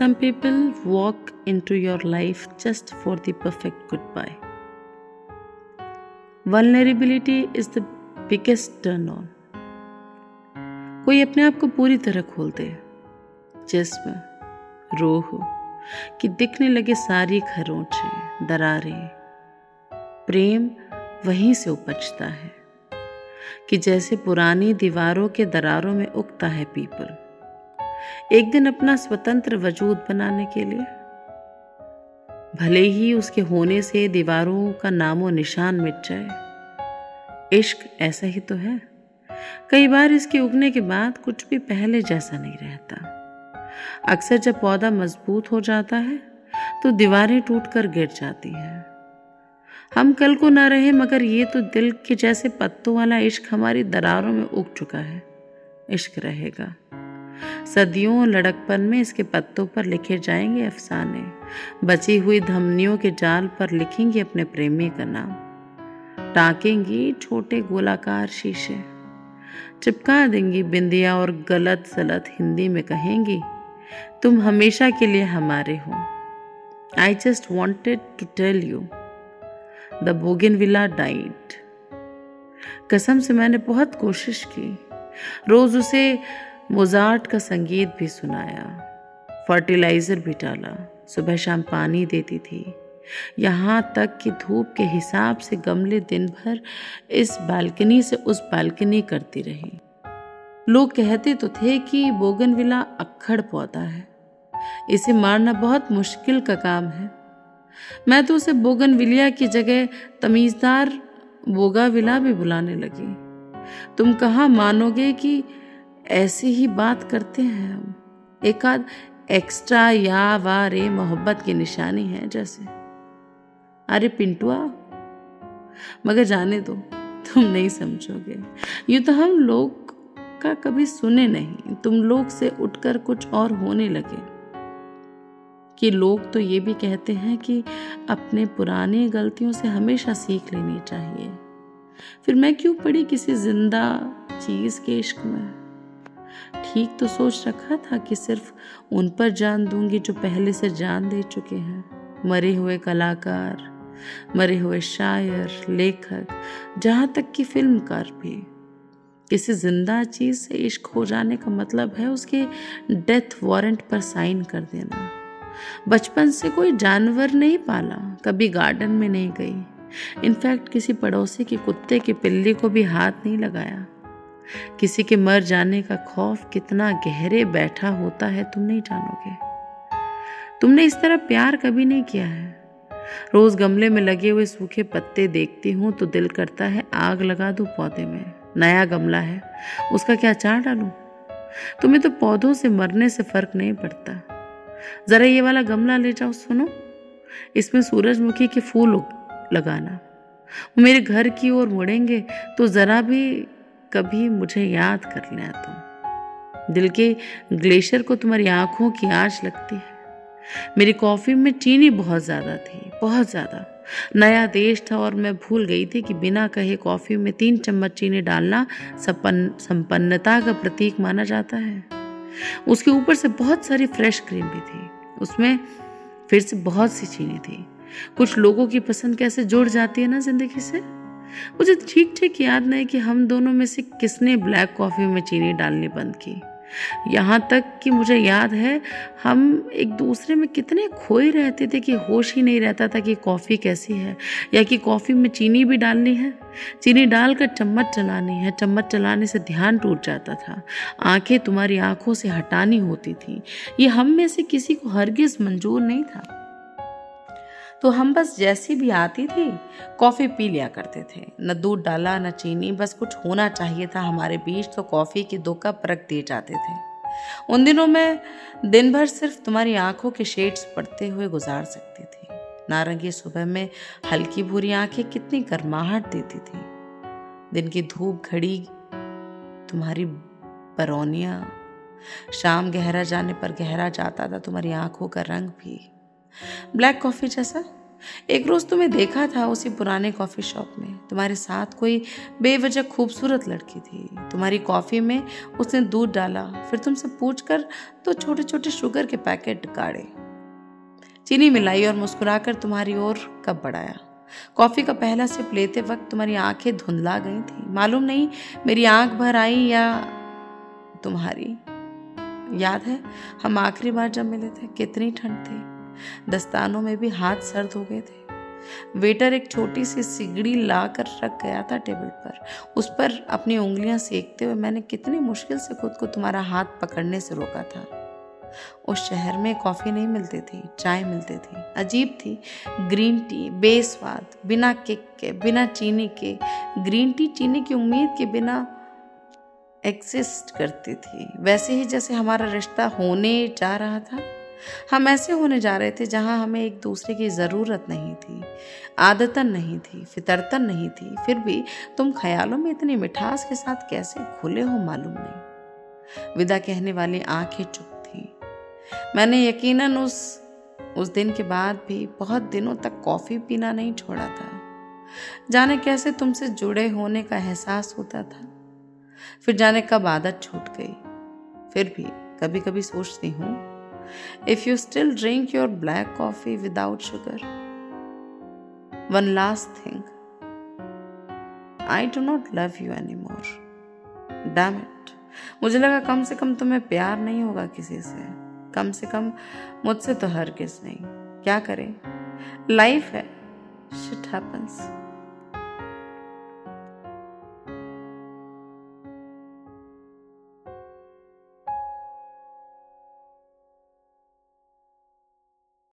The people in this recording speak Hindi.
some people walk into your life just for the perfect goodbye. Vulnerability is the biggest turn on. कोई अपने आप को पूरी तरह खोल दे जिस्म रूह कि दिखने लगे सारी खरोंचे दरारें प्रेम वहीं से उपजता है कि जैसे पुरानी दीवारों के दरारों में उगता है पीपल एक दिन अपना स्वतंत्र वजूद बनाने के लिए। भले ही उसके होने से दीवारों का नामो निशान मिट जाए। इश्क ऐसा ही तो है। कई बार इसके उगने के बाद कुछ भी पहले जैसा नहीं रहता। अक्सर जब पौधा मज़बूत हो जाता है तो दीवारें टूटकर गिर जाती हैं। हम कल को ना रहे, मगर ये तो दिल के जैसे पत्तों वाला इश्क हमारी दरारों में उग चुका है। इश्क रहेगा। सदियों लड़कपन में इसके पत्तों पर लिखे जाएँगे अफसाने। बची हुई धमनियों के जाल पर लिखेंगे अपने प्रेमी का नाम। टाकेंगी छोटे गोलाकार शीशे। चिपका देंगी बिंदिया और गलत सलत हिंदी में कहेंगी, तुम हमेशा के लिए हमारे हो। I just wanted to tell you the bougainvillea died कसम से मैंने बहुत कोशिश की। रोज उसे मोजार्ट का संगीत भी सुनाया। फर्टिलाइज़र भी डाला। सुबह शाम पानी देती थी। यहाँ तक कि धूप के हिसाब से गमले दिन भर इस बालकनी से उस बालकनी करती रही। लोग कहते तो थे कि बोगनविला अक्खड़ पौधा है। इसे मारना बहुत मुश्किल का काम है। मैं तो उसे बोगनविलिया की जगह तमीज़दार बोगाविला भी बुलाने लगी। तुम कहाँ मानोगे कि ऐसी ही बात करते हैं हम। एक आध एक्स्ट्रा या वा रे मोहब्बत की निशानी है जैसे। अरे पिंटुआ मगर जाने दो, तुम नहीं समझोगे। यूँ तो हम लोग का कभी सुने नहीं। तुम लोग से उठकर कुछ और होने लगे। कि लोग तो ये भी कहते हैं कि अपने पुराने गलतियों से हमेशा सीख लेनी चाहिए। फिर मैं क्यों पड़ी किसी ज़िंदा चीज़ के इश्क में? ठीक तो सोच रखा था कि सिर्फ़ उन पर जान दूँगी जो पहले से जान दे चुके हैं। मरे हुए कलाकार, मरे हुए शायर, लेखक, जहाँ तक कि फिल्मकार भी। किसी ज़िंदा चीज़ से इश्क हो जाने का मतलब है उसके डेथ वारंट पर साइन कर देना। बचपन से कोई जानवर नहीं पाला, कभी गार्डन में नहीं गई। इनफैक्ट किसी पड़ोसी के कुत्ते के पिल्ली को भी हाथ नहीं लगाया। किसी के मर जाने का खौफ कितना गहरे बैठा होता है, तुम नहीं जानोगे। तुमने इस तरह प्यार कभी नहीं किया है। रोज गमले में लगे हुए सूखे पत्ते देखती हूँ तो दिल करता है, आग लगा दू पौधे में। नया गमला है, उसका क्या चार डालू? तुम्हें तो पौधों से मरने से फ़र्क नहीं पड़ता। जरा ये वाला गमला ले जाओ, सुनो। इसमें सूरजमुखी के फूल लगाना। मेरे घर की ओर मुड़ेंगे तो जरा भी कभी मुझे याद कर लिया तुम। दिल के ग्लेशियर को तुम्हारी आँखों की आँच लगती है। मेरी कॉफ़ी में चीनी बहुत ज़्यादा थी, बहुत ज़्यादा। नया देश था और मैं भूल गई थी कि बिना कहे कॉफ़ी में तीन चम्मच चीनी डालना संपन्नता का प्रतीक माना जाता है। उसके ऊपर से बहुत सारी फ्रेश क्रीम भी थी। उसमें फिर से बहुत सी चीनी थी। कुछ लोगों की पसंद कैसे जुड़ जाती है ना ज़िंदगी से? मुझे ठीक ठीक याद नहीं कि हम दोनों में से किसने ब्लैक कॉफ़ी में चीनी डालनी बंद की। यहाँ तक कि मुझे याद है, हम एक दूसरे में कितने खोए रहते थे कि होश ही नहीं रहता था कि कॉफ़ी कैसी है या कि कॉफ़ी में चीनी भी डालनी है। चीनी डालकर चम्मच चलानी है, चम्मच चलाने से ध्यान टूट जाता था। आँखें तुम्हारी आँखों से हटानी होती थी। ये हम में से किसी को हरगिज मंजूर नहीं था। तो हम बस जैसी भी आती थी, कॉफ़ी पी लिया करते थे। न दूध डाला, न चीनी, बस कुछ होना चाहिए था हमारे बीच तो कॉफ़ी के दो कप रख दिए जाते थे। उन दिनों में दिन भर सिर्फ़ तुम्हारी आँखों के शेड्स पड़ते हुए गुजार सकती थी। नारंगी सुबह में हल्की भूरी आँखें कितनी गर्माहट देती थी। दिन की धूप घड़ी, तुम्हारी बरौनिया, शाम गहरा जाने पर गहरा जाता था, तुम्हारी आँखों का रंग भी। ब्लैक कॉफ़ी जैसा? एक रोज तुम्हें देखा था उसी पुराने कॉफ़ी शॉप में। तुम्हारे साथ कोई बेवजह खूबसूरत लड़की थी। तुम्हारी कॉफ़ी में उसने दूध डाला, फिर तुमसे पूछ कर तो छोटे छोटे शुगर के पैकेट गाड़े। चीनी मिलाई और मुस्कुराकर तुम्हारी ओर कब बढ़ाया। कॉफ़ी का पहला सिप लेते वक्त तुम्हारी आँखें धुंधला गई थी। मालूम नहीं मेरी आँख भर आई या तुम्हारी। याद है, हम आखिरी बार जब मिले थे, कितनी ठंड थी। दस्तानों में भी हाथ सर्द हो गए थे। वेटर एक छोटी सी सिगड़ी ला कर रख गया था टेबल पर। उस पर अपनी उंगलियाँ सेकते हुए मैंने कितनी मुश्किल से खुद को तुम्हारा हाथ पकड़ने से रोका था। उस शहर में कॉफ़ी नहीं मिलती थी, चाय मिलती थी। अजीब थी। ग्रीन टी, बेस्वाद, बिना किक के, बिना चीनी के, ग्रीन टी चीनी की उम्मीद के बिना एग्जिस्ट करती थी। वैसे ही जैसे हमारा रिश्ता होने जा रहा था। हम ऐसे होने जा रहे थे जहाँ हमें एक दूसरे की ज़रूरत नहीं थी, आदतन नहीं थी, फितरतन नहीं थी। फिर भी तुम ख्यालों में इतनी मिठास के साथ कैसे खुले हो मालूम नहीं। विदा कहने वाली आँखें चुप थी। मैंने यकीनन उस उस दिन के बाद भी बहुत दिनों तक कॉफ़ी पीना नहीं छोड़ा था। जाने कैसे तुमसे जुड़े होने का एहसास होता था। फिर जाने कब आदत छूट गई। फिर भी कभी कभी सोचती हूँ you still drink your black coffee without sugar one last thing I do not love you any more damn it मुझे लगा कम से कम तुम्हें प्यार नहीं होगा किसी से। कम से कम मुझसे तो हर किस नहीं। क्या करें? लाइफ है। Shit happens